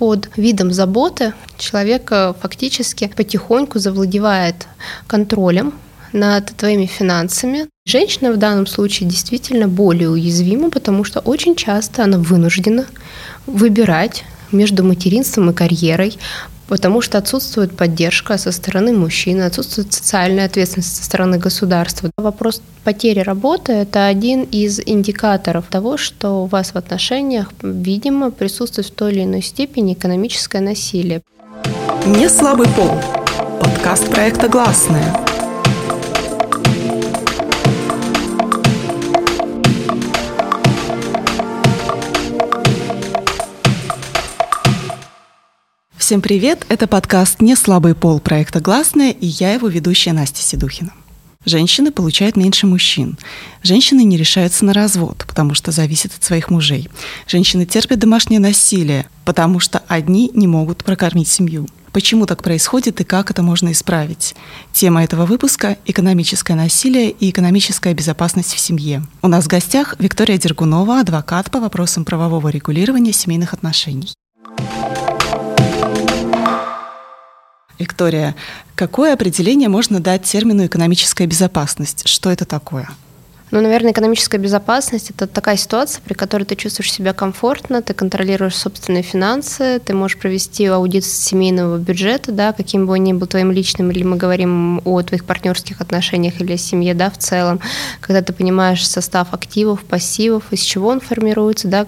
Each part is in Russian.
под видом заботы человек фактически потихоньку завладевает контролем над твоими финансами. Женщина в данном случае действительно более уязвима, потому что очень часто она вынуждена выбирать между материнством и карьерой, потому что отсутствует поддержка со стороны мужчины, отсутствует социальная ответственность со стороны государства. Вопрос потери работы – это один из индикаторов того, что у вас в отношениях, видимо, присутствует в той или иной степени экономическое насилие. Не слабый пол. Подкаст проекта «Гласная». Всем привет! Это подкаст «Не слабый пол» проекта «Гласная» и я его ведущая Настя Седухина. Женщины получают меньше мужчин. Женщины не решаются на развод, потому что зависят от своих мужей. Женщины терпят домашнее насилие, потому что одни не могут прокормить семью. Почему так происходит и как это можно исправить? Тема этого выпуска – экономическое насилие и экономическая безопасность в семье. У нас в гостях Виктория Дергунова, адвокат по вопросам правового регулирования семейных отношений. Виктория, какое определение можно дать термину экономическая безопасность? Что это такое? Ну, наверное, экономическая безопасность – это такая ситуация, при которой ты чувствуешь себя комфортно, ты контролируешь собственные финансы, ты можешь провести аудит семейного бюджета, да, каким бы он ни был твоим личным, или мы говорим о твоих партнерских отношениях или о семье, да, в целом, когда ты понимаешь состав активов, пассивов, из чего он формируется, да,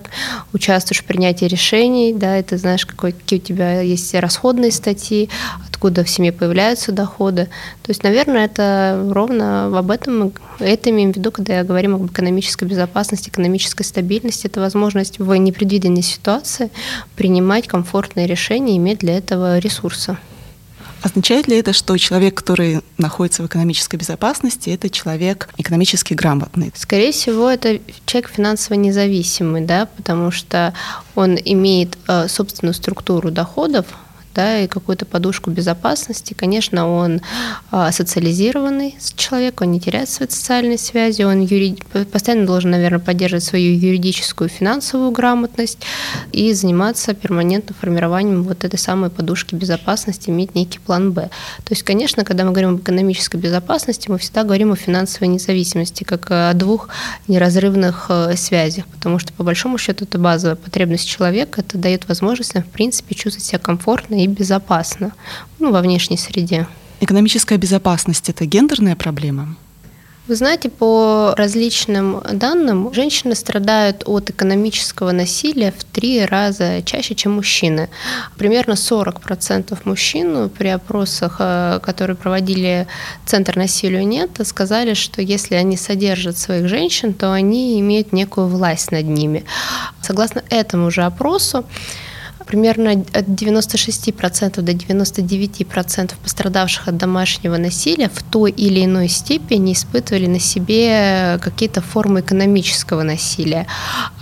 участвуешь в принятии решений, да, и ты знаешь, какой, какие у тебя есть расходные статьи, откуда в семье появляются доходы. То есть, наверное, это ровно об этом это имеем в виду, когда говорим об экономической безопасности, экономической стабильности, это возможность в непредвиденной ситуации принимать комфортные решения, иметь для этого ресурсы. Означает ли это, что человек, который находится в экономической безопасности, это человек экономически грамотный? Скорее всего, это человек финансово независимый, да, потому что он имеет э, собственную структуру доходов, да, и какую-то подушку безопасности. Конечно, он а, социализированный человек, он не теряет свои социальные связи, он юри... постоянно должен, наверное, поддерживать свою юридическую финансовую грамотность и заниматься перманентно формированием вот этой самой подушки безопасности, иметь некий план Б. То есть, конечно, когда мы говорим об экономической безопасности, мы всегда говорим о финансовой независимости, как о двух неразрывных э, связях, потому что, по большому счету, это базовая потребность человека, это дает возможность, в принципе, чувствовать себя комфортно и безопасно ну, во внешней среде. Экономическая безопасность – это гендерная проблема? Вы знаете, по различным данным, женщины страдают от экономического насилия в три раза чаще, чем мужчины. Примерно 40% мужчин при опросах, э, которые проводили Центр насилия нет, сказали, что если они содержат своих женщин, то они имеют некую власть над ними. Согласно этому же опросу, Примерно от 96% до 99% пострадавших от домашнего насилия в той или иной степени испытывали на себе какие-то формы экономического насилия,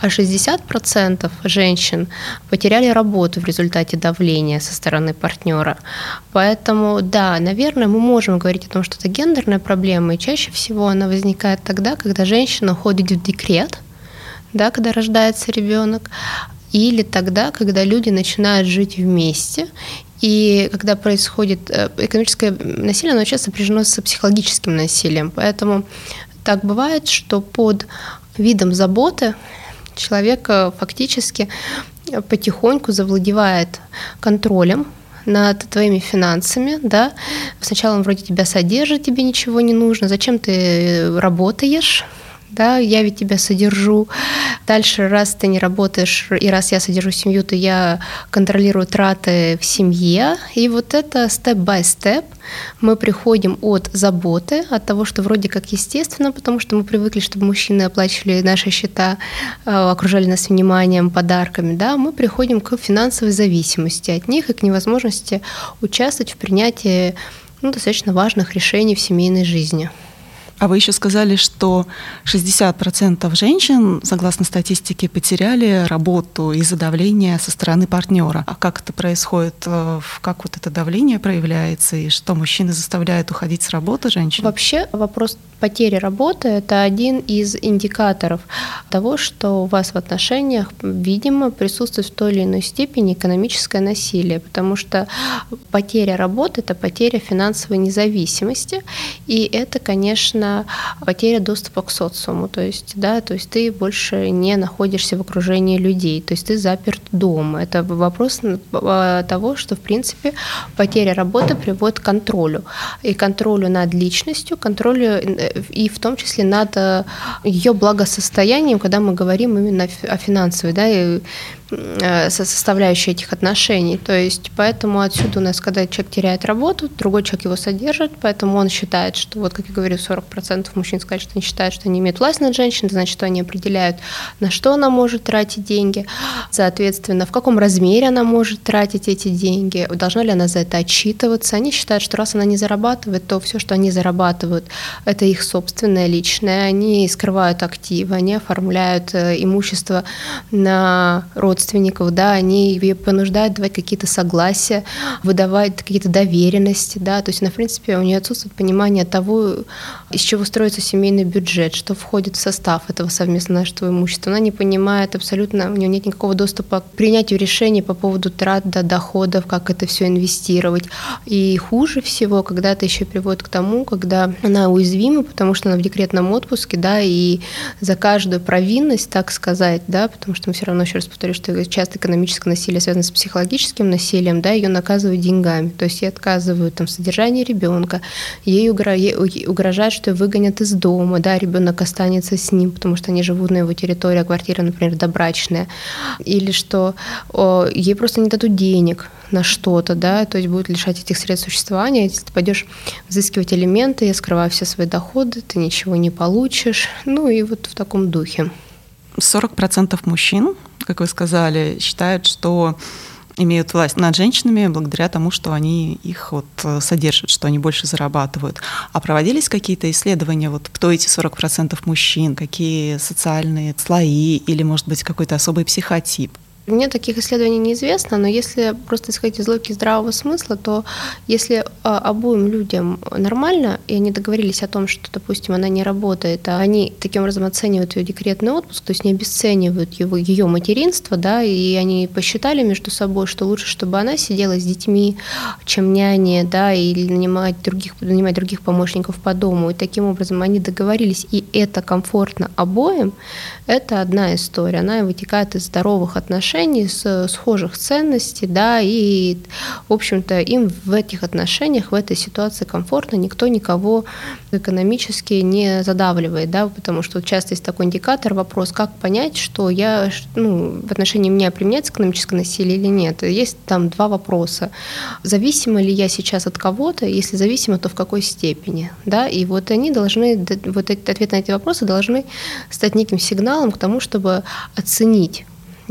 а 60% женщин потеряли работу в результате давления со стороны партнера. Поэтому, да, наверное, мы можем говорить о том, что это гендерная проблема, и чаще всего она возникает тогда, когда женщина уходит в декрет, да, когда рождается ребенок, или тогда, когда люди начинают жить вместе, и когда происходит э, экономическое насилие, оно часто сопряжено с психологическим насилием. Поэтому так бывает, что под видом заботы человек э, фактически потихоньку завладевает контролем над твоими финансами, да, сначала он вроде тебя содержит, тебе ничего не нужно, зачем ты работаешь, да, я ведь тебя содержу. Дальше, раз ты не работаешь, и раз я содержу семью, то я контролирую траты в семье. И вот это степ-бай-степ мы приходим от заботы, от того, что вроде как естественно, потому что мы привыкли, чтобы мужчины оплачивали наши счета, э, окружали нас вниманием, подарками, да, мы приходим к финансовой зависимости от них и к невозможности участвовать в принятии ну, достаточно важных решений в семейной жизни. А вы еще сказали, что 60% женщин, согласно статистике, потеряли работу из-за давления со стороны партнера. А как это происходит? Э, как вот это давление проявляется? И что мужчины заставляют уходить с работы женщин? Вообще вопрос потери работы – это один из индикаторов того, что у вас в отношениях, видимо, присутствует в той или иной степени экономическое насилие, потому что потеря работы – это потеря финансовой независимости, и это, конечно, потеря доступа к социуму, то есть, да, то есть ты больше не находишься в окружении людей, то есть ты заперт дома. Это вопрос а, того, что, в принципе, потеря работы приводит к контролю, и контролю над личностью, контролю э, и в том числе над э, ее благосостоянием, когда мы говорим именно о финансовой, да, и Э, составляющей этих отношений. То есть поэтому отсюда у нас, когда человек теряет работу, другой человек его содержит, поэтому он считает, что, вот как я говорю, 40% мужчин сказали, что они считают, что они имеют власть над женщиной, значит, что они определяют, на что она может тратить деньги, соответственно, в каком размере она может тратить эти деньги, должна ли она за это отчитываться. Они считают, что раз она не зарабатывает, то все, что они зарабатывают, это их собственное личное, они скрывают активы, они оформляют э, имущество на род родственников, да, они ее понуждают давать какие-то согласия, выдавать какие-то доверенности, да, то есть, на принципе, у нее отсутствует понимание того, из чего строится семейный бюджет, что входит в состав этого совместного нашего имущества. Она не понимает абсолютно, у нее нет никакого доступа к принятию решений по поводу трат, да, доходов, как это все инвестировать. И хуже всего, когда это еще приводит к тому, когда она уязвима, потому что она в декретном отпуске, да, и за каждую провинность, так сказать, да, потому что мы все равно, еще раз повторю, что часто экономическое насилие связано с психологическим насилием, да, ее наказывают деньгами, то есть ей отказывают там содержание ребенка, ей угрожают, что выгонят из дома, да, ребенок останется с ним, потому что они живут на его территории, а квартира, например, добрачная, или что о, ей просто не дадут денег на что-то, да, то есть будет лишать этих средств существования, если ты пойдешь взыскивать элементы, я скрываю все свои доходы, ты ничего не получишь, ну и вот в таком духе. 40% мужчин как вы сказали, считают, что имеют власть над женщинами благодаря тому, что они их вот э, содержат, что они больше зарабатывают. А проводились какие-то исследования, вот кто эти 40% мужчин, какие социальные слои или, может быть, какой-то особый психотип? Мне таких исследований неизвестно, но если просто исходить из логики здравого смысла, то если а, обоим людям нормально, и они договорились о том, что, допустим, она не работает, а они таким образом оценивают ее декретный отпуск, то есть не обесценивают его, ее материнство, да, и они посчитали между собой, что лучше, чтобы она сидела с детьми, чем няня, да, или нанимать других, нанимать других помощников по дому, и таким образом они договорились, и это комфортно обоим, это одна история, она вытекает из здоровых отношений, с схожих ценностей, да, и, в общем-то, им в этих отношениях, в этой ситуации комфортно, никто никого экономически не задавливает, да, потому что часто есть такой индикатор, вопрос, как понять, что я, ну, в отношении меня применяется экономическое насилие или нет. Есть там два вопроса. Зависима ли я сейчас от кого-то? Если зависима, то в какой степени? Да? И вот они должны, вот эти, ответ на эти вопросы должны стать неким сигналом к тому, чтобы оценить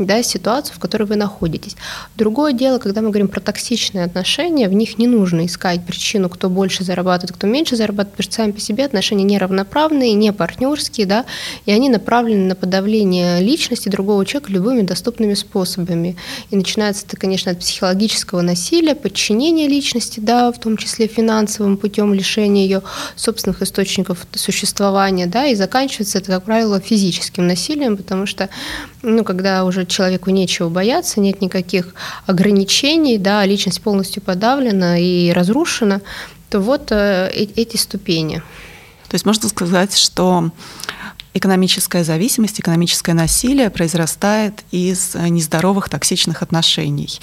да, ситуацию, в которой вы находитесь. Другое дело, когда мы говорим про токсичные отношения, в них не нужно искать причину, кто больше зарабатывает, кто меньше зарабатывает, потому что сами по себе отношения неравноправные, не партнерские, да, и они направлены на подавление личности другого человека любыми доступными способами. И начинается это, конечно, от психологического насилия, подчинения личности, да, в том числе финансовым путем лишения ее собственных источников существования, да, и заканчивается это, как правило, физическим насилием, потому что, ну, когда уже человеку нечего бояться, нет никаких ограничений, да, личность полностью подавлена и разрушена, то вот э, э, эти ступени. То есть можно сказать, что экономическая зависимость, экономическое насилие произрастает из нездоровых токсичных отношений.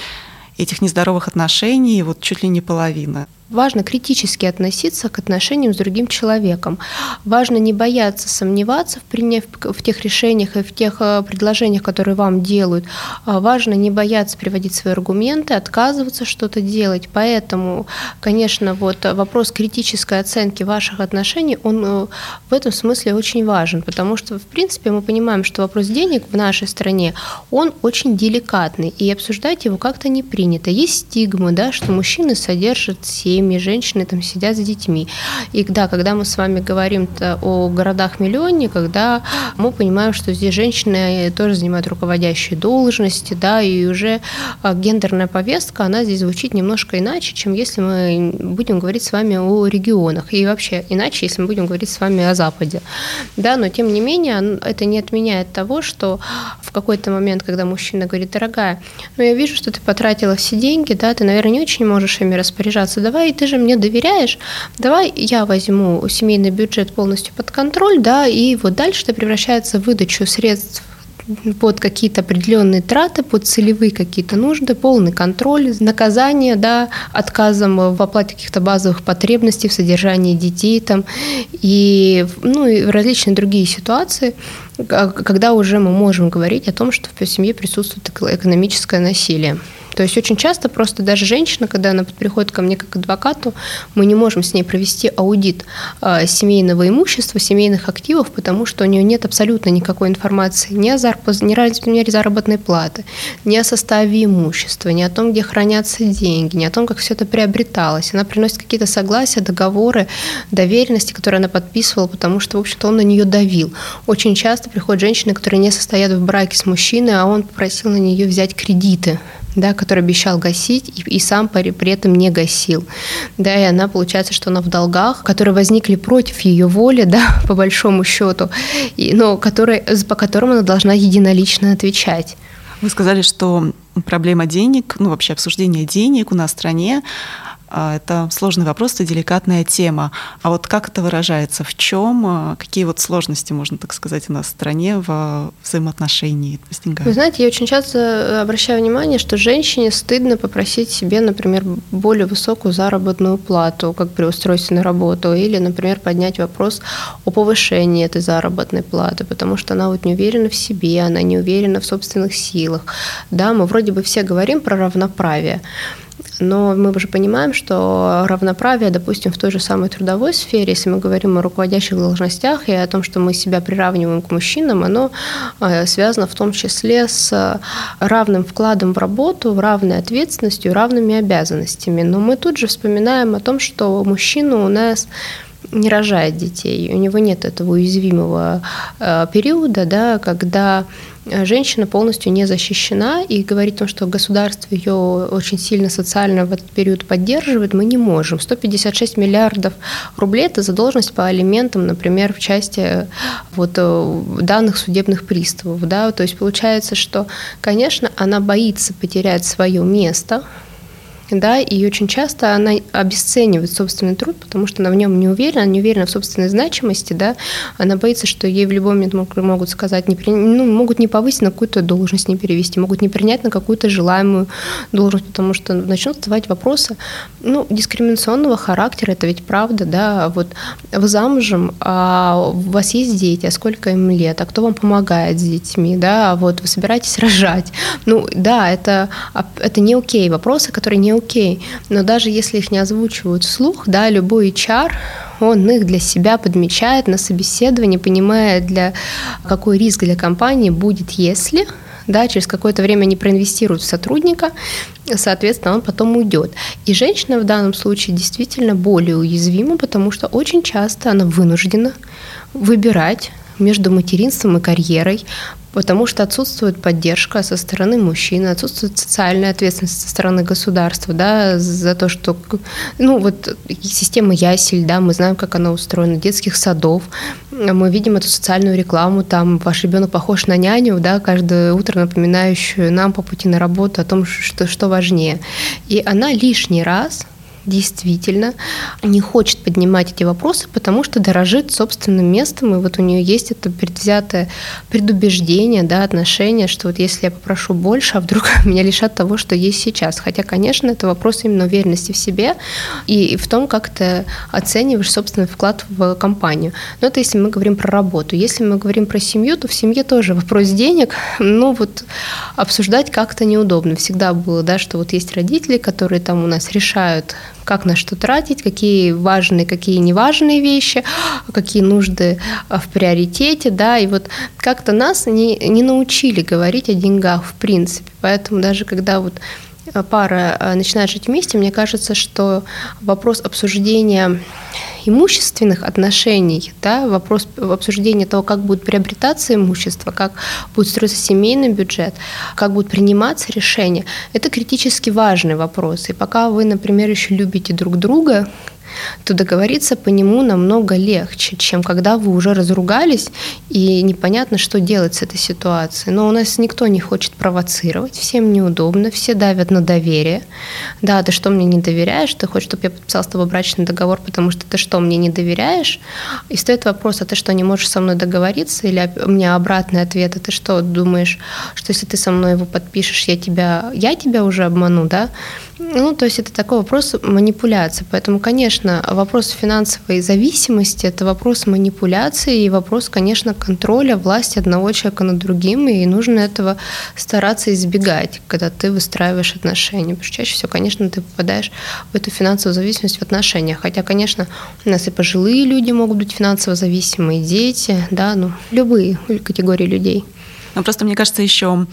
Этих нездоровых отношений вот чуть ли не половина. Важно критически относиться к отношениям с другим человеком. Важно не бояться сомневаться в, приняв, в тех решениях и в тех э, предложениях, которые вам делают. А важно не бояться приводить свои аргументы, отказываться что-то делать. Поэтому, конечно, вот вопрос критической оценки ваших отношений, он э, в этом смысле очень важен, потому что, в принципе, мы понимаем, что вопрос денег в нашей стране, он очень деликатный, и обсуждать его как-то не принято. Есть стигмы, да, что мужчины содержат семьи, семьи, женщины там сидят с детьми. И да, когда мы с вами говорим о городах-миллионниках, да, мы понимаем, что здесь женщины тоже занимают руководящие должности, да, и уже а, гендерная повестка, она здесь звучит немножко иначе, чем если мы будем говорить с вами о регионах, и вообще иначе, если мы будем говорить с вами о Западе. Да, но тем не менее, это не отменяет того, что в какой-то момент, когда мужчина говорит, дорогая, ну я вижу, что ты потратила все деньги, да, ты, наверное, не очень можешь ими распоряжаться, давай, ты же мне доверяешь, давай я возьму семейный бюджет полностью под контроль, да, и вот дальше это превращается в выдачу средств под какие-то определенные траты, под целевые какие-то нужды, полный контроль, наказание, да, отказом в оплате каких-то базовых потребностей в содержании детей там, и, ну, и различные другие ситуации, когда уже мы можем говорить о том, что в семье присутствует экономическое насилие. То есть очень часто просто даже женщина, когда она приходит ко мне как адвокату, мы не можем с ней провести аудит э, семейного имущества, семейных активов, потому что у нее нет абсолютно никакой информации ни о, зарп... ни о заработной платы, ни о составе имущества, ни о том, где хранятся деньги, ни о том, как все это приобреталось. Она приносит какие-то согласия, договоры, доверенности, которые она подписывала, потому что, в общем-то, он на нее давил. Очень часто приходят женщины, которые не состоят в браке с мужчиной, а он попросил на нее взять кредиты да, который обещал гасить и, и сам при, при этом не гасил. Да, и она, получается, что она в долгах, которые возникли против ее воли, да, по большому счету, и, но которые, по которым она должна единолично отвечать. Вы сказали, что проблема денег, ну вообще обсуждение денег у нас в стране, это сложный вопрос, это деликатная тема. А вот как это выражается? В чем? А, какие вот сложности, можно так сказать, у нас в стране в взаимоотношении возникают? Вы знаете, я очень часто обращаю внимание, что женщине стыдно попросить себе, например, более высокую заработную плату, как при устройстве на работу, или, например, поднять вопрос о повышении этой заработной платы, потому что она вот не уверена в себе, она не уверена в собственных силах. Да, мы вроде бы все говорим про равноправие, но мы уже понимаем, что равноправие, допустим, в той же самой трудовой сфере, если мы говорим о руководящих должностях и о том, что мы себя приравниваем к мужчинам, оно э, связано в том числе с равным вкладом в работу, равной ответственностью, равными обязанностями. Но мы тут же вспоминаем о том, что мужчина у нас не рожает детей, у него нет этого уязвимого э, периода, да, когда женщина полностью не защищена, и говорить о том, что государство ее очень сильно социально в этот период поддерживает, мы не можем. 156 миллиардов рублей – это задолженность по алиментам, например, в части вот, э, данных судебных приставов. Да? То есть получается, что, конечно, она боится потерять свое место, да, и очень часто она обесценивает собственный труд, потому что она в нем не уверена, не уверена в собственной значимости, да, она боится, что ей в любой момент могут сказать, не при... ну, могут не повысить на какую-то должность, не перевести, могут не принять на какую-то желаемую должность, потому что начнут задавать вопросы, ну, дискриминационного характера, это ведь правда, да, вот. Вы замужем, а у вас есть дети, а сколько им лет, а кто вам помогает с детьми, да, а вот вы собираетесь рожать, ну, да, это, это не окей, вопросы, которые не окей. Но даже если их не озвучивают вслух, да, любой HR, он их для себя подмечает на собеседовании, понимая, для какой риск для компании будет, если да, через какое-то время они проинвестируют в сотрудника, соответственно, он потом уйдет. И женщина в данном случае действительно более уязвима, потому что очень часто она вынуждена выбирать между материнством и карьерой, потому что отсутствует поддержка со стороны мужчин, отсутствует социальная ответственность со стороны государства, да, за то, что, ну, вот система ясель, да, мы знаем, как она устроена, детских садов, мы видим эту социальную рекламу, там ваш ребенок похож на няню, да, каждое утро напоминающую нам по пути на работу о том, что, что важнее. И она лишний раз действительно не хочет поднимать эти вопросы, потому что дорожит собственным местом, и вот у нее есть это предвзятое предубеждение, да, отношение, что вот если я попрошу больше, а вдруг меня лишат того, что есть сейчас. Хотя, конечно, это вопрос именно уверенности в себе и в том, как ты оцениваешь собственный вклад в компанию. Но это если мы говорим про работу. Если мы говорим про семью, то в семье тоже вопрос денег, ну вот обсуждать как-то неудобно. Всегда было, да, что вот есть родители, которые там у нас решают, как на что тратить, какие важные, какие неважные вещи, какие нужды а, в приоритете, да, и вот как-то нас не, не научили говорить о деньгах в принципе, поэтому даже когда вот пара начинает жить вместе, мне кажется, что вопрос обсуждения имущественных отношений, да, вопрос обсуждения того, как будет приобретаться имущество, как будет строиться семейный бюджет, как будут приниматься решения, это критически важный вопрос. И пока вы, например, еще любите друг друга, то договориться по нему намного легче, чем когда вы уже разругались и непонятно, что делать с этой ситуацией. Но у нас никто не хочет провоцировать, всем неудобно, все давят на доверие. Да, ты что, мне не доверяешь? Ты хочешь, чтобы я подписал с тобой брачный договор, потому что ты что, мне не доверяешь? И стоит вопрос, а ты что, не можешь со мной договориться? Или у меня обратный ответ, а ты что, думаешь, что если ты со мной его подпишешь, я тебя, я тебя уже обману, да? Ну, то есть это такой вопрос манипуляции. Поэтому, конечно, вопрос финансовой зависимости – это вопрос манипуляции и вопрос, конечно, контроля власти одного человека над другим, и нужно этого стараться избегать, когда ты выстраиваешь отношения. Потому что чаще всего, конечно, ты попадаешь в эту финансовую зависимость в отношениях. Хотя, конечно, у нас и пожилые люди могут быть финансово зависимые, дети, да, ну, любые категории людей. Но просто мне кажется, еще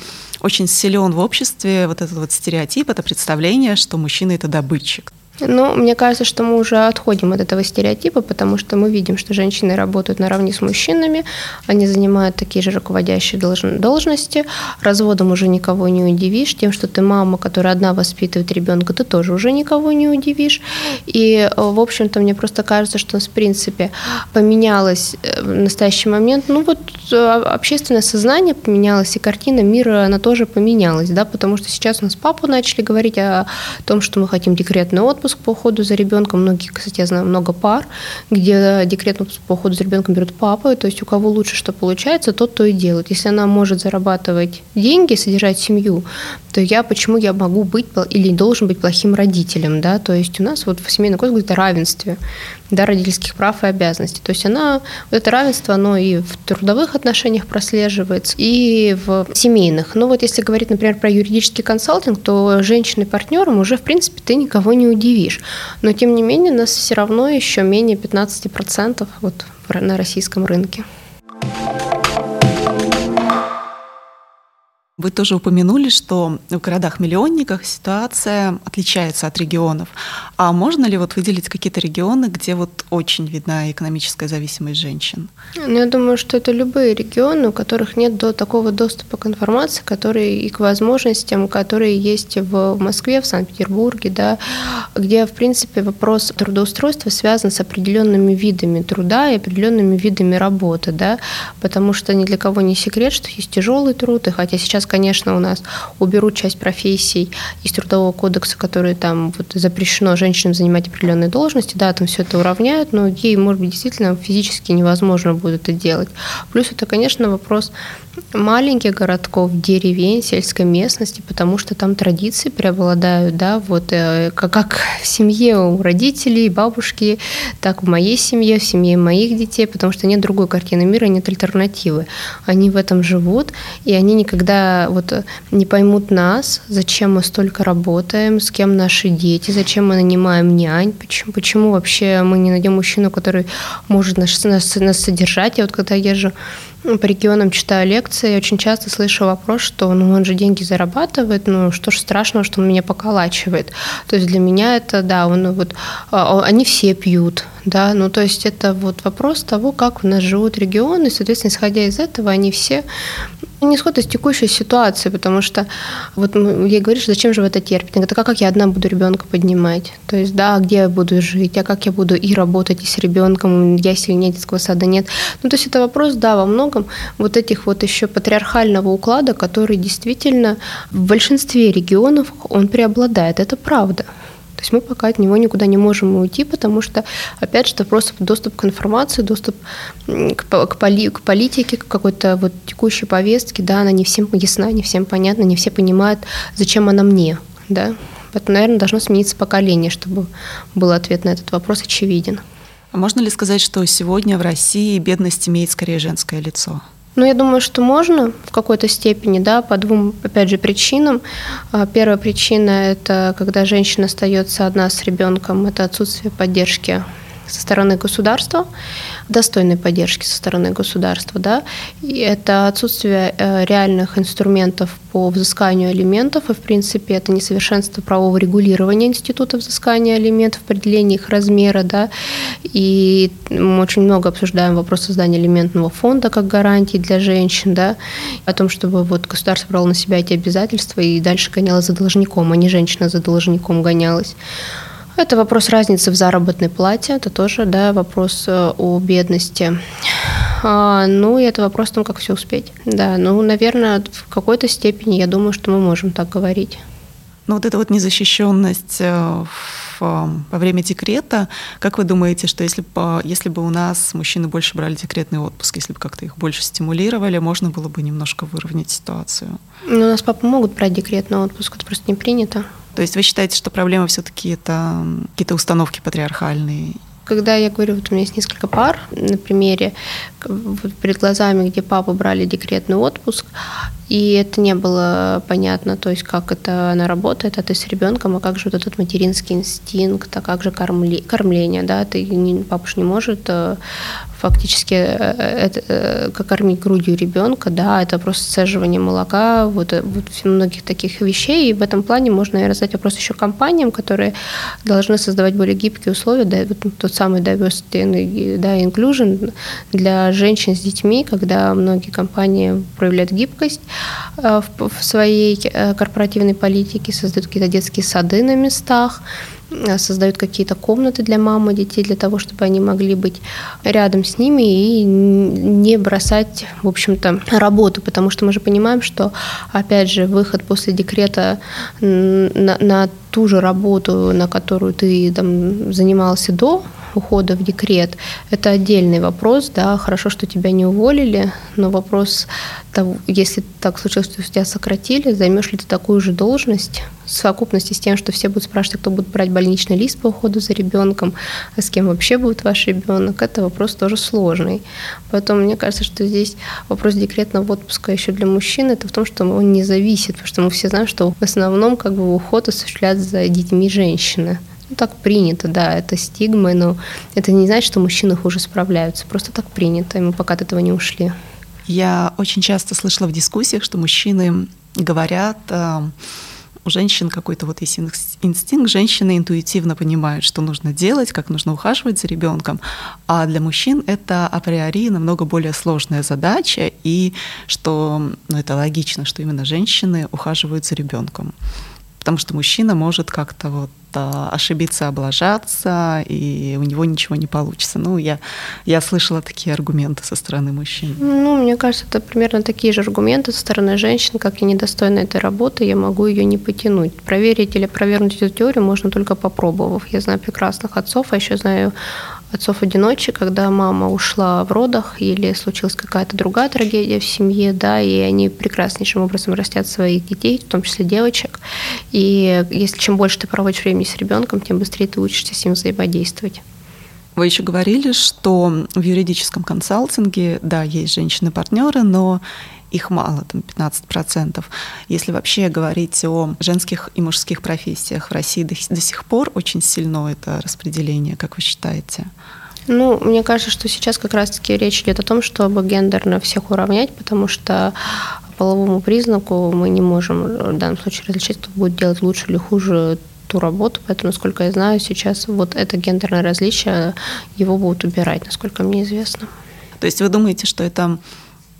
очень силен в обществе вот этот вот стереотип, это представление, что мужчина это добытчик. Ну, мне кажется, что мы уже отходим от этого стереотипа, потому что мы видим, что женщины работают наравне с мужчинами, они занимают такие же руководящие должности, разводом уже никого не удивишь, тем, что ты мама, которая одна воспитывает ребенка, ты тоже уже никого не удивишь. И, в общем-то, мне просто кажется, что, в принципе, поменялось э, в настоящий момент, ну вот э, общественное сознание поменялось, и картина мира, она тоже поменялась, да, потому что сейчас у нас папу начали говорить о том, что мы хотим декретный отпуск, отпуск по уходу за ребенком. Многие, кстати, я знаю много пар, где декретный отпуск по уходу за ребенком берут папы. То есть у кого лучше что получается, тот то и делает. Если она может зарабатывать деньги, содержать семью, то я почему я могу быть или должен быть плохим родителем, да? То есть у нас вот в семейном кодексе говорит о равенстве да, родительских прав и обязанностей. То есть она, вот это равенство, оно и в трудовых отношениях прослеживается, и в семейных. Но вот если говорить, например, про юридический консалтинг, то женщины-партнерам уже, в принципе, ты никого не удивишь. Но, тем не менее, нас все равно еще менее 15% вот на российском рынке. Вы тоже упомянули, что в городах-миллионниках ситуация отличается от регионов. А можно ли вот выделить какие-то регионы, где вот очень видна экономическая зависимость женщин? Ну, я думаю, что это любые регионы, у которых нет до такого доступа к информации, которые и к возможностям, которые есть в Москве, в Санкт-Петербурге, да, где, в принципе, вопрос трудоустройства связан с определенными видами труда и определенными видами работы, да, потому что ни для кого не секрет, что есть тяжелый труд, и хотя Сейчас, конечно, у нас уберут часть профессий из Трудового кодекса, которые там вот запрещено женщинам занимать определенные должности, да, там все это уравняют, но ей, может быть, действительно физически невозможно будет это делать. Плюс это, конечно, вопрос маленьких городков, деревень, сельской местности, потому что там традиции преобладают, да, вот э, как, как в семье у родителей, бабушки, так в моей семье, в семье моих детей, потому что нет другой картины мира, нет альтернативы. Они в этом живут, и они никогда вот не поймут нас, зачем мы столько работаем, с кем наши дети, зачем мы нанимаем нянь, почему, почему вообще мы не найдем мужчину, который может нас, нас, нас содержать. Я вот когда езжу по регионам читаю лекции, очень часто слышу вопрос, что ну он же деньги зарабатывает, ну что ж страшного, что он меня поколачивает. То есть для меня это, да, он вот, а, они все пьют, да, ну то есть это вот вопрос того, как у нас живут регионы, соответственно, исходя из этого, они все не исход из текущей ситуации, потому что вот ей говоришь, зачем же вы это терпите? Она говорит, а как я одна буду ребенка поднимать? То есть, да, где я буду жить, а как я буду и работать, и с ребенком, я сегодня детского сада нет. Ну, то есть это вопрос, да, во многом вот этих вот еще патриархального уклада, который действительно в большинстве регионов он преобладает. Это правда. Есть мы пока от него никуда не можем уйти, потому что, опять же, это просто доступ к информации, доступ к, к, поли, к политике, к какой-то вот текущей повестке, да, она не всем ясна, не всем понятна, не все понимают, зачем она мне, да. Поэтому, наверное, должно смениться поколение, чтобы был ответ на этот вопрос очевиден. А можно ли сказать, что сегодня в России бедность имеет скорее женское лицо? Ну, я думаю, что можно в какой-то степени, да, по двум, опять же, причинам. А, первая причина – это когда женщина остается одна с ребенком, это отсутствие поддержки со стороны государства, достойной поддержки со стороны государства, да, и это отсутствие э, реальных инструментов по взысканию алиментов, и, в принципе, это несовершенство правового регулирования института взыскания алиментов, определения их размера, да, и мы очень много обсуждаем вопрос создания алиментного фонда как гарантии для женщин, да, о том, чтобы вот государство брало на себя эти обязательства и дальше гоняло за должником, а не женщина за должником гонялась. Это вопрос разницы в заработной плате, это тоже да, вопрос э, о бедности. А, ну, и это вопрос о том, как все успеть. Да, ну, наверное, в какой-то степени я думаю, что мы можем так говорить. Ну, вот эта вот незащищенность э, во время декрета, как вы думаете, что если бы, если бы у нас мужчины больше брали декретный отпуск, если бы как-то их больше стимулировали, можно было бы немножко выровнять ситуацию? Ну, у нас папы могут брать декретный отпуск, это просто не принято. То есть вы считаете, что проблема все-таки это какие-то установки патриархальные? Когда я говорю, вот у меня есть несколько пар на примере, вот перед глазами, где папы брали декретный отпуск, и это не было понятно, то есть как это она работает, а ты с ребенком, а как же вот этот материнский инстинкт, а как же кормли, кормление, да, ты не, папа не может э, фактически э, это, э, как кормить грудью ребенка, да, это просто сцеживание молока, вот, вот многих таких вещей, и в этом плане можно, наверное, задать вопрос еще компаниям, которые должны создавать более гибкие условия, да, вот тот самый diversity, да, inclusion для женщин с детьми, когда многие компании проявляют гибкость, в своей э, корпоративной политике, создают какие-то детские сады на местах, э, создают какие-то комнаты для мамы детей, для того, чтобы они могли быть рядом с ними и не бросать, в общем-то, работу, потому что мы же понимаем, что, опять же, выход после декрета на, на ту же работу, на которую ты там занимался до ухода в декрет, это отдельный вопрос, да, хорошо, что тебя не уволили, но вопрос того, если так случилось, что тебя сократили, займешь ли ты такую же должность в совокупности с тем, что все будут спрашивать, кто будет брать больничный лист по уходу за ребенком, а с кем вообще будет ваш ребенок, это вопрос тоже сложный. Поэтому мне кажется, что здесь вопрос декретного отпуска еще для мужчин, это в том, что он не зависит, потому что мы все знаем, что в основном как бы уход осуществляется за детьми женщины. Ну, так принято, да, это стигмы, но это не значит, что мужчины хуже справляются. Просто так принято, и мы пока от этого не ушли. Я очень часто слышала в дискуссиях, что мужчины говорят, э, у женщин какой-то вот есть инстинкт, женщины интуитивно понимают, что нужно делать, как нужно ухаживать за ребенком, а для мужчин это априори намного более сложная задача, и что ну, это логично, что именно женщины ухаживают за ребенком потому что мужчина может как-то вот ошибиться, облажаться, и у него ничего не получится. Ну, я, я слышала такие аргументы со стороны мужчин. Ну, мне кажется, это примерно такие же аргументы со стороны женщин, как я недостойна этой работы, я могу ее не потянуть. Проверить или провернуть эту теорию можно только попробовав. Я знаю прекрасных отцов, а еще знаю отцов-одиночек, когда мама ушла в родах или случилась какая-то другая трагедия в семье, да, и они прекраснейшим образом растят своих детей, в том числе девочек. И если чем больше ты проводишь времени с ребенком, тем быстрее ты учишься с ним взаимодействовать. Вы еще говорили, что в юридическом консалтинге, да, есть женщины-партнеры, но их мало, там 15%. Если вообще говорить о женских и мужских профессиях в России до, до сих пор очень сильно это распределение, как вы считаете? Ну, мне кажется, что сейчас как раз-таки речь идет о том, чтобы гендерно всех уравнять, потому что по половому признаку мы не можем в данном случае различать, кто будет делать лучше или хуже ту работу, поэтому, насколько я знаю, сейчас вот это гендерное различие, его будут убирать, насколько мне известно. То есть вы думаете, что это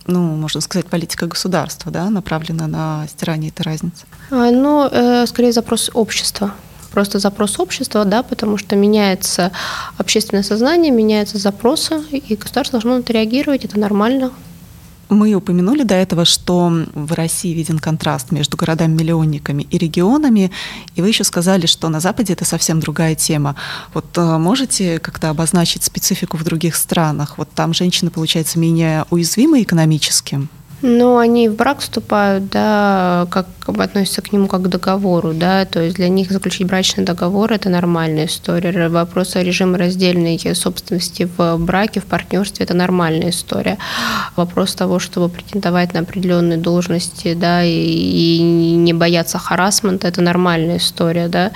ну, можно сказать, политика государства, да, направлена на стирание этой разницы? А, ну, э, скорее запрос общества. Просто запрос общества, да, потому что меняется общественное сознание, меняются запросы, и государство должно на это реагировать, это нормально. Мы упомянули до этого, что в России виден контраст между городами-миллионниками и регионами, и вы еще сказали, что на Западе это совсем другая тема. Вот э, можете как-то обозначить специфику в других странах? Вот там женщины, получается, менее уязвимы экономически? Ну, они в брак вступают, да, как относятся к нему как к договору, да, то есть для них заключить брачный договор – это нормальная история. Вопрос о режиме раздельной собственности в браке, в партнерстве – это нормальная история. Вопрос того, чтобы претендовать на определенные должности, да, и, и не бояться харасмента – это нормальная история, да,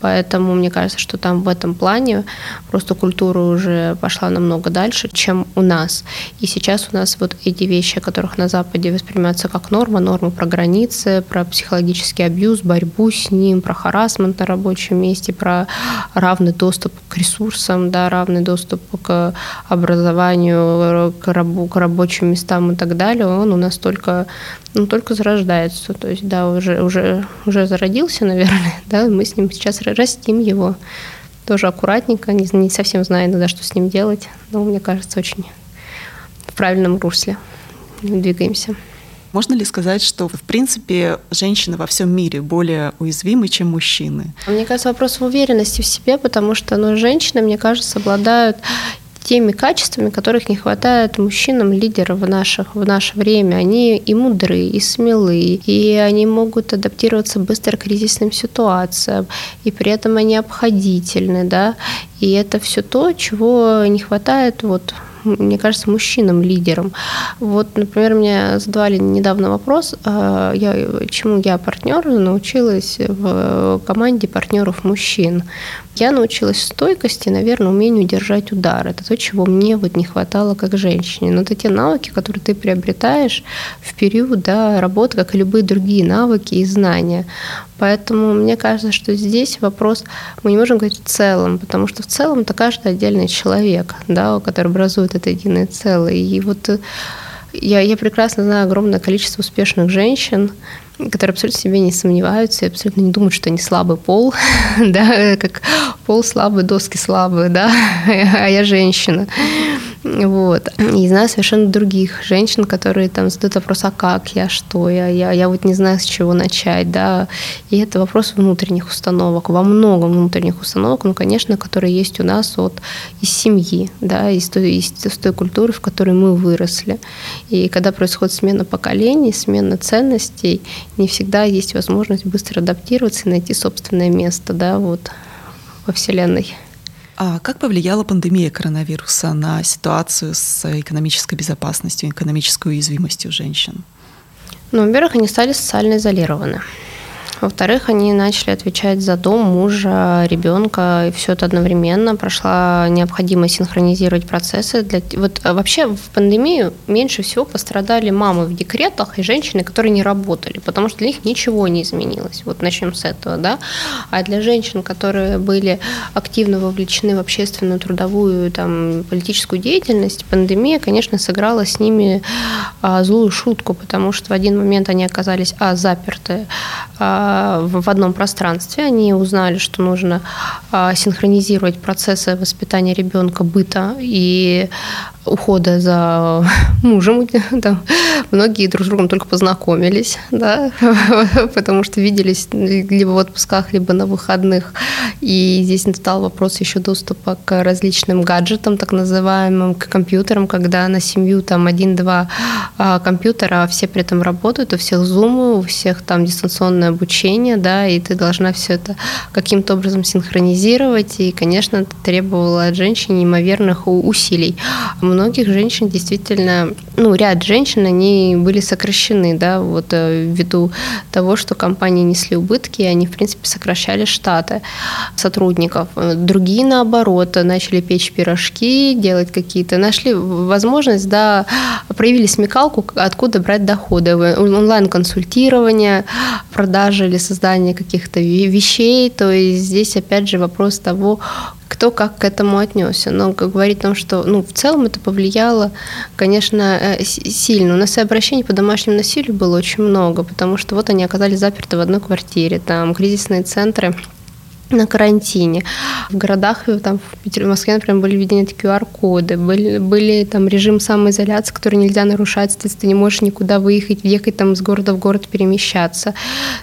поэтому мне кажется, что там в этом плане просто культура уже пошла намного дальше, чем у нас. И сейчас у нас вот эти вещи, о которых на Западе Западе воспринимается как норма, норма про границы, про психологический абьюз, борьбу с ним, про харасмент на рабочем месте, про равный доступ к ресурсам, да, равный доступ к образованию, к, рабу, к рабочим местам и так далее, он у нас только, ну, только зарождается. То есть, да, уже, уже, уже зародился, наверное, да, мы с ним сейчас растим его. Тоже аккуратненько, не, не совсем знаю иногда, что с ним делать, но мне кажется, очень в правильном русле двигаемся. Можно ли сказать, что, в принципе, женщины во всем мире более уязвимы, чем мужчины? Мне кажется, вопрос в уверенности в себе, потому что ну, женщины, мне кажется, обладают теми качествами, которых не хватает мужчинам лидеров в, наших, в наше время. Они и мудры, и смелы, и они могут адаптироваться быстро к кризисным ситуациям, и при этом они обходительны, да, и это все то, чего не хватает вот мне кажется, мужчинам-лидерам. Вот, например, мне задавали недавно вопрос, а, я, чему я партнер научилась в команде партнеров мужчин. Я научилась стойкости, наверное, умению держать удар. Это то, чего мне вот не хватало как женщине. Но это те навыки, которые ты приобретаешь в период да, работы, как и любые другие навыки и знания. Поэтому мне кажется, что здесь вопрос, мы не можем говорить в целом, потому что в целом это каждый отдельный человек, да, который образует это единое целое. И вот э, я, я прекрасно знаю огромное количество успешных женщин, которые абсолютно себе не сомневаются и абсолютно не думают, что они слабый пол, да, как пол слабый, доски слабые, да, а я женщина. Вот. И знаю совершенно других женщин, которые там задают вопрос, а как я, что я, я, я вот не знаю, с чего начать, да. И это вопрос внутренних установок, во много внутренних установок, ну, конечно, которые есть у нас от из семьи, да, из из, из той культуры, в которой мы выросли. И когда происходит смена поколений, смена ценностей, не всегда есть возможность быстро адаптироваться и найти собственное место, да, вот во Вселенной. А как повлияла пандемия коронавируса на ситуацию с экономической безопасностью, экономической уязвимостью женщин? Ну, во-первых, они стали социально изолированы. Во-вторых, они начали отвечать за дом, мужа, ребенка, и все это одновременно. Прошла необходимость синхронизировать процессы. Для... Вот а вообще в пандемию меньше всего пострадали мамы в декретах и женщины, которые не работали, потому что для них ничего не изменилось. Вот начнем с этого, да. А для женщин, которые были активно вовлечены в общественную, трудовую, там, политическую деятельность, пандемия, конечно, сыграла с ними а, злую шутку, потому что в один момент они оказались, а, заперты, а, в одном пространстве. Они узнали, что нужно а, синхронизировать процессы воспитания ребенка, быта и ухода за мужем. Там, многие друг с другом только познакомились, да, потому что виделись либо в отпусках, либо на выходных. И здесь стал вопрос еще доступа к различным гаджетам, так называемым, к компьютерам, когда на семью там один-два а, компьютера, а все при этом работают, у всех зумы, у всех там дистанционное обучение, да, и ты должна все это каким-то образом синхронизировать, и, конечно, это требовало от женщин неимоверных усилий многих женщин действительно, ну, ряд женщин, они были сокращены, да, вот э, ввиду того, что компании несли убытки, и они, в принципе, сокращали штаты сотрудников. Другие, наоборот, начали печь пирожки, делать какие-то, нашли возможность, да, проявили смекалку, откуда брать доходы, онлайн-консультирование, продажи или создание каких-то вещей, то есть здесь, опять же, вопрос того, кто как к этому отнесся. Но как говорить о том, что ну, в целом это повлияло, конечно, э, сильно. У нас и обращений по домашнему насилию было очень много, потому что вот они оказались заперты в одной квартире, там кризисные центры на карантине. В городах, э, там, в, Питере, в Москве, например, были введены QR-коды, были, были там режим самоизоляции, который нельзя нарушать, соответственно, ты не можешь никуда выехать, въехать там с города в город перемещаться.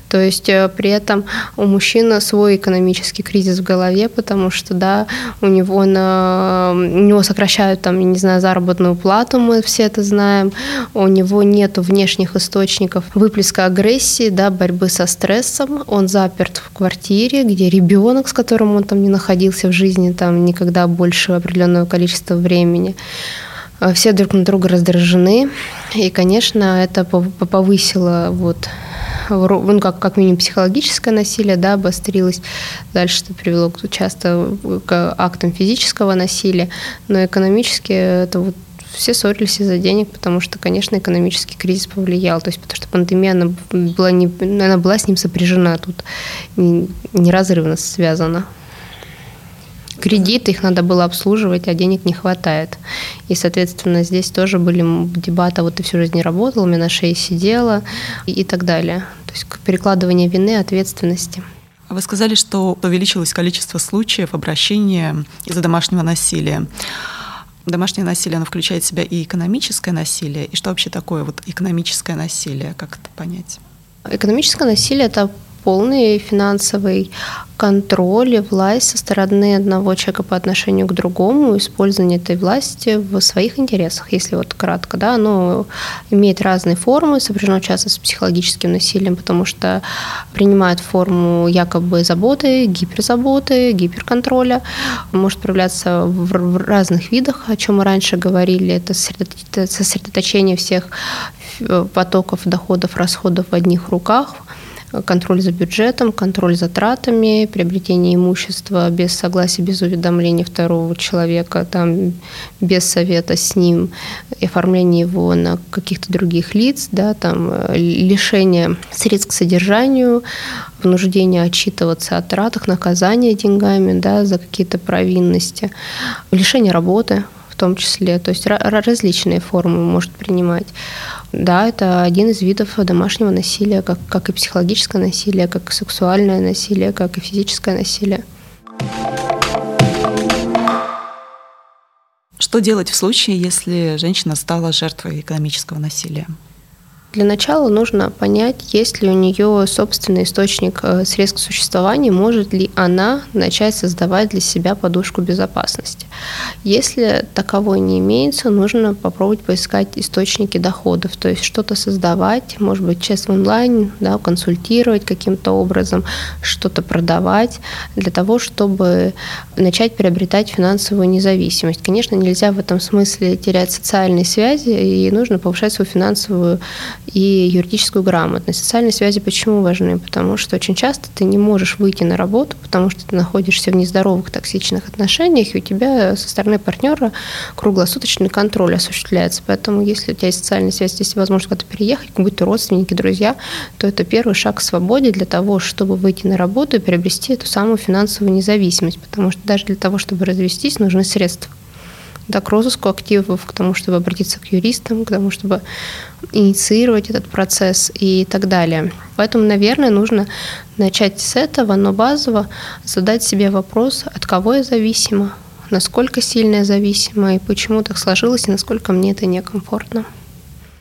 То есть э, при этом у мужчины свой экономический кризис в голове, потому что, да, у него, на, у него сокращают там, не знаю, заработную плату, мы все это знаем, у него нет внешних источников выплеска агрессии, да, борьбы со стрессом, он заперт в квартире, где ребенок ребенок, с которым он там не находился в жизни там никогда больше определенного количества времени. А все друг на друга раздражены, и, конечно, это повысило вот ну, как, как минимум психологическое насилие, да, обострилось. Дальше это привело часто к актам физического насилия, но экономически это вот все ссорились из-за денег, потому что, конечно, экономический кризис повлиял. То есть, потому что пандемия, она была, не, она была с ним сопряжена, тут неразрывно связана. Кредиты, их надо было обслуживать, а денег не хватает. И, соответственно, здесь тоже были дебаты, вот ты всю жизнь не работала, у меня на шее сидела и, и так далее. То есть перекладывание вины, ответственности. Вы сказали, что увеличилось количество случаев обращения из-за домашнего насилия домашнее насилие, оно включает в себя и экономическое насилие. И что вообще такое вот экономическое насилие? Как это понять? Экономическое насилие – это полный финансовый контроль и власть со стороны одного человека по отношению к другому, использование этой власти в своих интересах, если вот кратко, да, оно имеет разные формы, сопряжено часто с психологическим насилием, потому что принимает форму якобы заботы, гиперзаботы, гиперконтроля, может проявляться в разных видах, о чем мы раньше говорили, это сосредоточение всех потоков доходов, расходов в одних руках – контроль за бюджетом, контроль за тратами, приобретение имущества без согласия, без уведомления второго человека, там, без совета с ним, оформление его на каких-то других лиц, да, там, лишение средств к содержанию, вынуждение отчитываться о тратах, наказание деньгами да, за какие-то провинности, лишение работы том числе, то есть различные формы может принимать. Да, это один из видов домашнего насилия, как, как и психологическое насилие, как и сексуальное насилие, как и физическое насилие. Что делать в случае, если женщина стала жертвой экономического насилия? Для начала нужно понять, есть ли у нее собственный источник э, средств к существованию, может ли она начать создавать для себя подушку безопасности. Если таковой не имеется, нужно попробовать поискать источники доходов, то есть что-то создавать, может быть, в онлайн, да, консультировать каким-то образом, что-то продавать для того, чтобы начать приобретать финансовую независимость. Конечно, нельзя в этом смысле терять социальные связи, и нужно повышать свою финансовую и юридическую грамотность. Социальные связи почему важны? Потому что очень часто ты не можешь выйти на работу, потому что ты находишься в нездоровых токсичных отношениях, и у тебя со стороны партнера круглосуточный контроль осуществляется. Поэтому если у тебя есть социальная связь, есть возможность куда-то переехать, будь то родственники, друзья, то это первый шаг к свободе для того, чтобы выйти на работу и приобрести эту самую финансовую независимость. Потому что даже для того, чтобы развестись, нужны средства да, к розыску активов, к тому, чтобы обратиться к юристам, к тому, чтобы инициировать этот процесс и так далее. Поэтому, наверное, нужно начать с этого, но базово задать себе вопрос, от кого я зависима, насколько сильно я зависима и почему так сложилось, и насколько мне это некомфортно.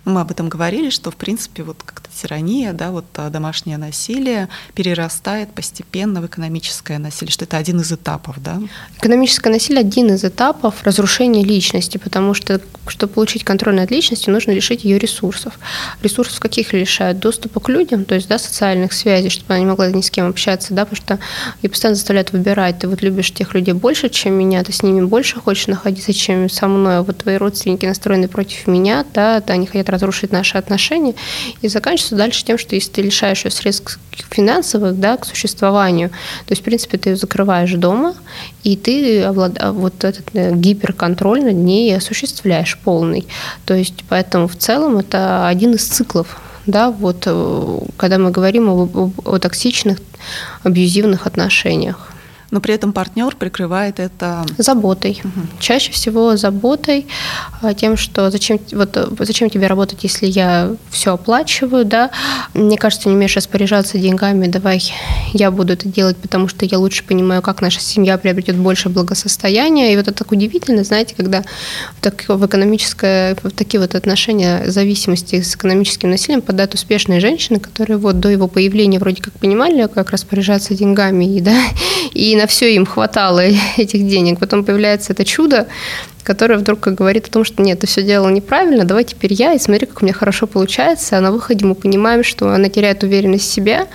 Мы об этом говорили, что, в принципе, вот как-то тирания, да, вот а, домашнее насилие перерастает постепенно в экономическое насилие, что это один из этапов, да? Экономическое насилие – один из этапов разрушения личности, потому что, чтобы получить контроль над личностью, нужно лишить ее ресурсов. Ресурсов каких лишают? Доступа к людям, то есть, да, социальных связей, чтобы она не могла ни с кем общаться, да, потому что и постоянно заставляют выбирать, ты вот любишь тех людей больше, чем меня, ты с ними больше хочешь находиться, чем со мной, а вот твои родственники настроены против меня, да, да они хотят разрушить наши отношения, и заканчивается дальше тем, что если ты лишаешь ее средств финансовых да, к существованию, то есть, в принципе, ты ее закрываешь дома, и ты облад... А, вот этот э, гиперконтроль над ней осуществляешь полный. То есть, поэтому в целом это один из циклов да, вот э, когда мы говорим о, о, о токсичных, абьюзивных отношениях. Но при этом партнер прикрывает это заботой. Угу. Чаще всего заботой а, тем, что зачем вот зачем тебе работать, если я все оплачиваю, да? Мне кажется, не умеешь распоряжаться деньгами, давай я буду это делать, потому что я лучше понимаю, как наша семья приобретет больше благосостояния. И вот это так удивительно, знаете, когда в, так, в экономическое, в такие вот отношения зависимости с экономическим насилием подают успешные женщины, которые вот до его появления вроде как понимали, как распоряжаться деньгами, и, да, и на все им хватало этих денег. Потом появляется это чудо, которая вдруг говорит о том, что нет, ты все делала неправильно, давай теперь я, и смотри, как у меня хорошо получается. А на выходе мы понимаем, что она теряет уверенность в себе,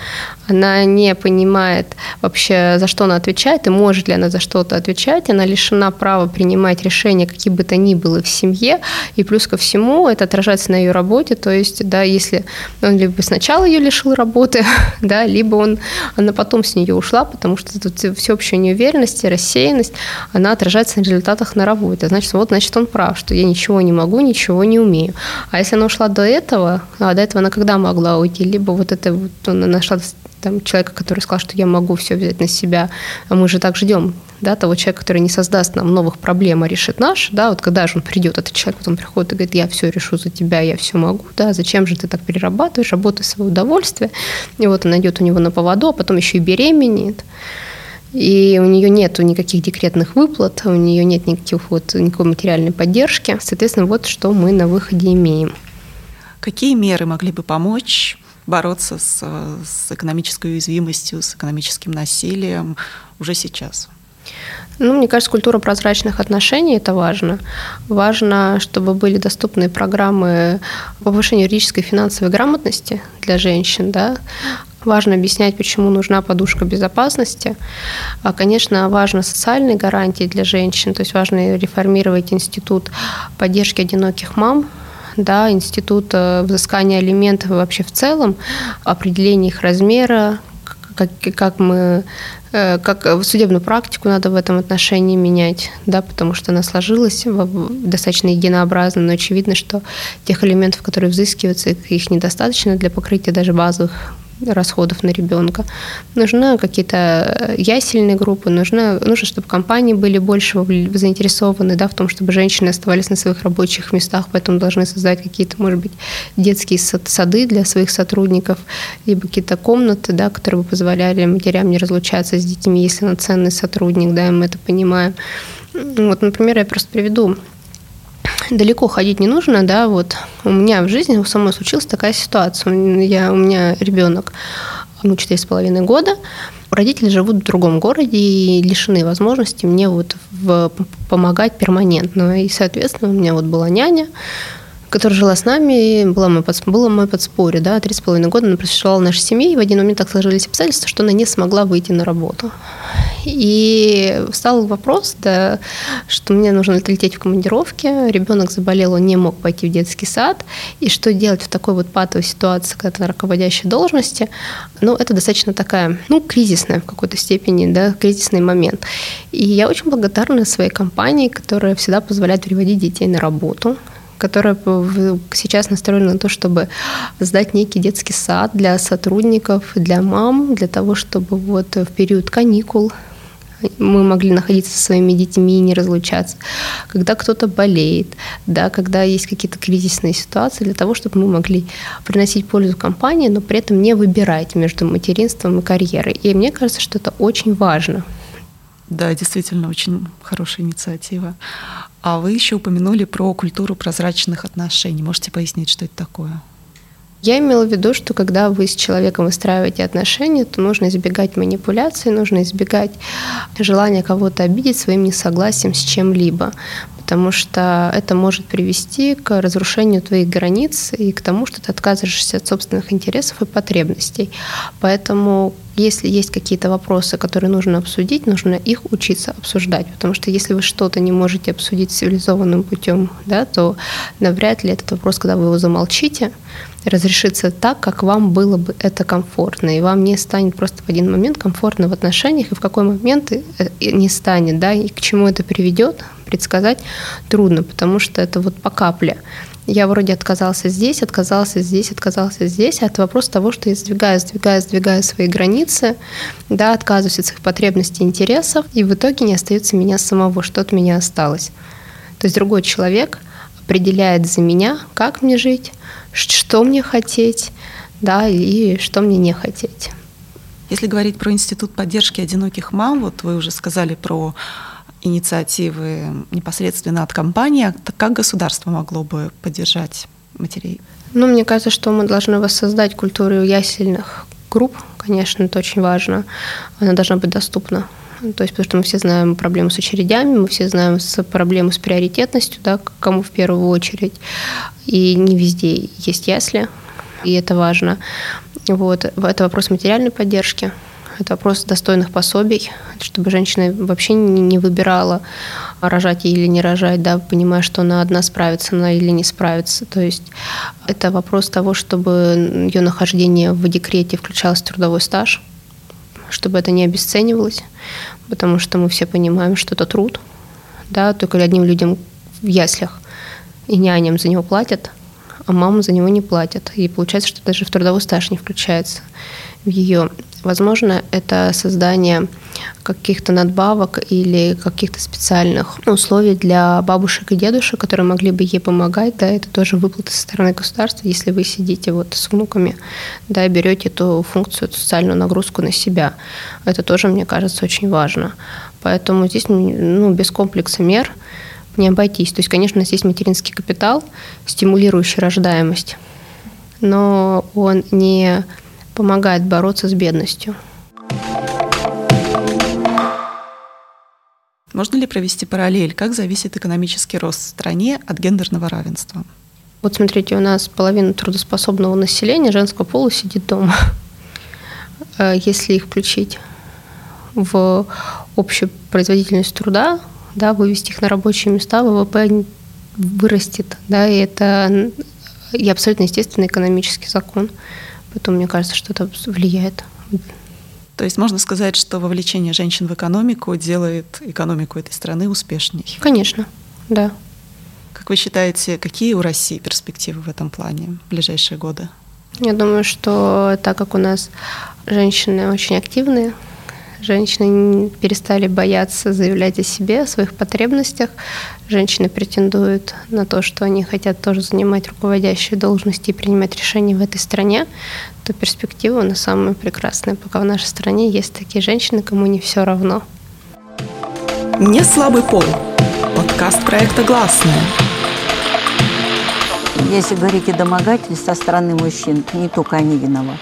она не понимает вообще, за что она отвечает, и может ли она за что-то отвечать, она лишена права принимать решения, какие бы то ни было в семье, и плюс ко всему это отражается на ее работе, то есть, да, если он либо сначала ее лишил работы, да, либо он, она потом с нее ушла, потому что тут всеобщая неуверенность и рассеянность, она отражается на результатах на работе. Значит, значит, вот, значит, он прав, что я ничего не могу, ничего не умею. А если она ушла до этого, а до этого она когда могла уйти? Либо вот это вот она нашла там, человека, который сказал, что я могу все взять на себя, а мы же так ждем, да, того человека, который не создаст нам новых проблем, а решит наш, да, вот когда же он придет, этот человек потом приходит и говорит, я все решу за тебя, я все могу, да, зачем же ты так перерабатываешь, работай в свое удовольствие, и вот он идет у него на поводу, а потом еще и беременеет, и у нее нет никаких декретных выплат, у нее нет никаких вот, никакой материальной поддержки. Соответственно, вот что мы на выходе имеем. Какие меры могли бы помочь бороться с, с экономической уязвимостью, с экономическим насилием уже сейчас? Ну, мне кажется, культура прозрачных отношений – это важно. Важно, чтобы были доступны программы повышения юридической и финансовой грамотности для женщин, да, Важно объяснять, почему нужна подушка безопасности. А, конечно, важно социальные гарантии для женщин, то есть важно реформировать институт поддержки одиноких мам, да, институт э, взыскания алиментов вообще в целом, определение их размера, как, как мы э, как судебную практику надо в этом отношении менять, да, потому что она сложилась достаточно единообразно, но очевидно, что тех элементов, которые взыскиваются, их недостаточно для покрытия даже базовых расходов на ребенка. Нужны какие-то ясельные группы, нужно, нужно, чтобы компании были больше заинтересованы да, в том, чтобы женщины оставались на своих рабочих местах, поэтому должны создать какие-то, может быть, детские сады для своих сотрудников, либо какие-то комнаты, да, которые бы позволяли матерям не разлучаться с детьми, если она ценный сотрудник, да, и мы это понимаем. Вот, например, я просто приведу далеко ходить не нужно, да, вот у меня в жизни у самой случилась такая ситуация. Я, у меня ребенок, ему четыре с половиной года, родители живут в другом городе и лишены возможности мне вот в, помогать перманентно. И, соответственно, у меня вот была няня, которая жила с нами, была мой, под, было мое подспорье, да, три с половиной года она просуществовала в нашей семье, и в один момент так сложились обстоятельства, что она не смогла выйти на работу. И встал вопрос, да, что мне нужно лететь в командировке, ребенок заболел, он не мог пойти в детский сад, и что делать в такой вот патовой ситуации, когда ты на руководящей должности, ну, это достаточно такая, ну, кризисная в какой-то степени, да, кризисный момент. И я очень благодарна своей компании, которая всегда позволяет переводить детей на работу, которая сейчас настроена на то, чтобы сдать некий детский сад для сотрудников, для мам, для того, чтобы вот в период каникул мы могли находиться со своими детьми и не разлучаться. Когда кто-то болеет, да, когда есть какие-то кризисные ситуации, для того, чтобы мы могли приносить пользу компании, но при этом не выбирать между материнством и карьерой. И мне кажется, что это очень важно. Да, действительно, очень хорошая инициатива. А вы еще упомянули про культуру прозрачных отношений. Можете пояснить, что это такое? Я имела в виду, что когда вы с человеком выстраиваете отношения, то нужно избегать манипуляций, нужно избегать желания кого-то обидеть своим несогласием с чем-либо потому что это может привести к разрушению твоих границ и к тому, что ты отказываешься от собственных интересов и потребностей. Поэтому если есть какие-то вопросы, которые нужно обсудить, нужно их учиться обсуждать, потому что если вы что-то не можете обсудить цивилизованным путем, да, то навряд ли этот вопрос, когда вы его замолчите, разрешится так, как вам было бы это комфортно, и вам не станет просто в один момент комфортно в отношениях, и в какой момент э, не станет, да, и к чему это приведет, предсказать трудно, потому что это вот по капле. Я вроде отказался здесь, отказался здесь, отказался здесь, а это вопрос того, что я сдвигаю, сдвигаю, сдвигаю свои границы, да, отказываюсь от своих потребностей, интересов, и в итоге не остается меня самого, что от меня осталось. То есть другой человек определяет за меня, как мне жить, что мне хотеть, да, и что мне не хотеть. Если говорить про институт поддержки одиноких мам, вот вы уже сказали про инициативы непосредственно от компании, а как государство могло бы поддержать матерей? Ну, мне кажется, что мы должны воссоздать культуру ясельных групп, конечно, это очень важно. Она должна быть доступна. То есть, потому что мы все знаем проблемы с очередями, мы все знаем проблемы с приоритетностью, да, кому в первую очередь. И не везде есть ясли, и это важно. Вот. Это вопрос материальной поддержки, это вопрос достойных пособий, чтобы женщина вообще не выбирала, рожать или не рожать, да, понимая, что она одна справится она или не справится. То есть это вопрос того, чтобы ее нахождение в декрете включалось в трудовой стаж, чтобы это не обесценивалось, потому что мы все понимаем, что это труд, да, только одним людям в яслях и няням за него платят, а мамам за него не платят. И получается, что даже в трудовой стаж не включается в ее. Возможно, это создание каких-то надбавок или каких-то специальных условий для бабушек и дедушек, которые могли бы ей помогать. Да, это тоже выплаты со стороны государства, если вы сидите вот с внуками, да, берете эту функцию, эту социальную нагрузку на себя. Это тоже, мне кажется, очень важно. Поэтому здесь ну, без комплекса мер не обойтись. То есть, конечно, у нас есть материнский капитал, стимулирующий рождаемость, но он не помогает бороться с бедностью. Можно ли провести параллель, как зависит экономический рост в стране от гендерного равенства? Вот смотрите, у нас половина трудоспособного населения женского пола сидит дома. Э, если их включить в общую производительность труда, да, вывести их на рабочие места, ВВП вырастет. Да, и это и абсолютно естественный экономический закон. Поэтому мне кажется, что это влияет. То есть можно сказать, что вовлечение женщин в экономику делает экономику этой страны успешней? Конечно, да. Как вы считаете, какие у России перспективы в этом плане в ближайшие годы? Я думаю, что так как у нас женщины очень активные, Женщины перестали бояться заявлять о себе, о своих потребностях. Женщины претендуют на то, что они хотят тоже занимать руководящие должности и принимать решения в этой стране, то перспектива на самая прекрасная. Пока в нашей стране есть такие женщины, кому не все равно. Не слабый пол. Подкаст проекта «Гласная». Если говорить о домогательстве со стороны мужчин, не только они виноваты.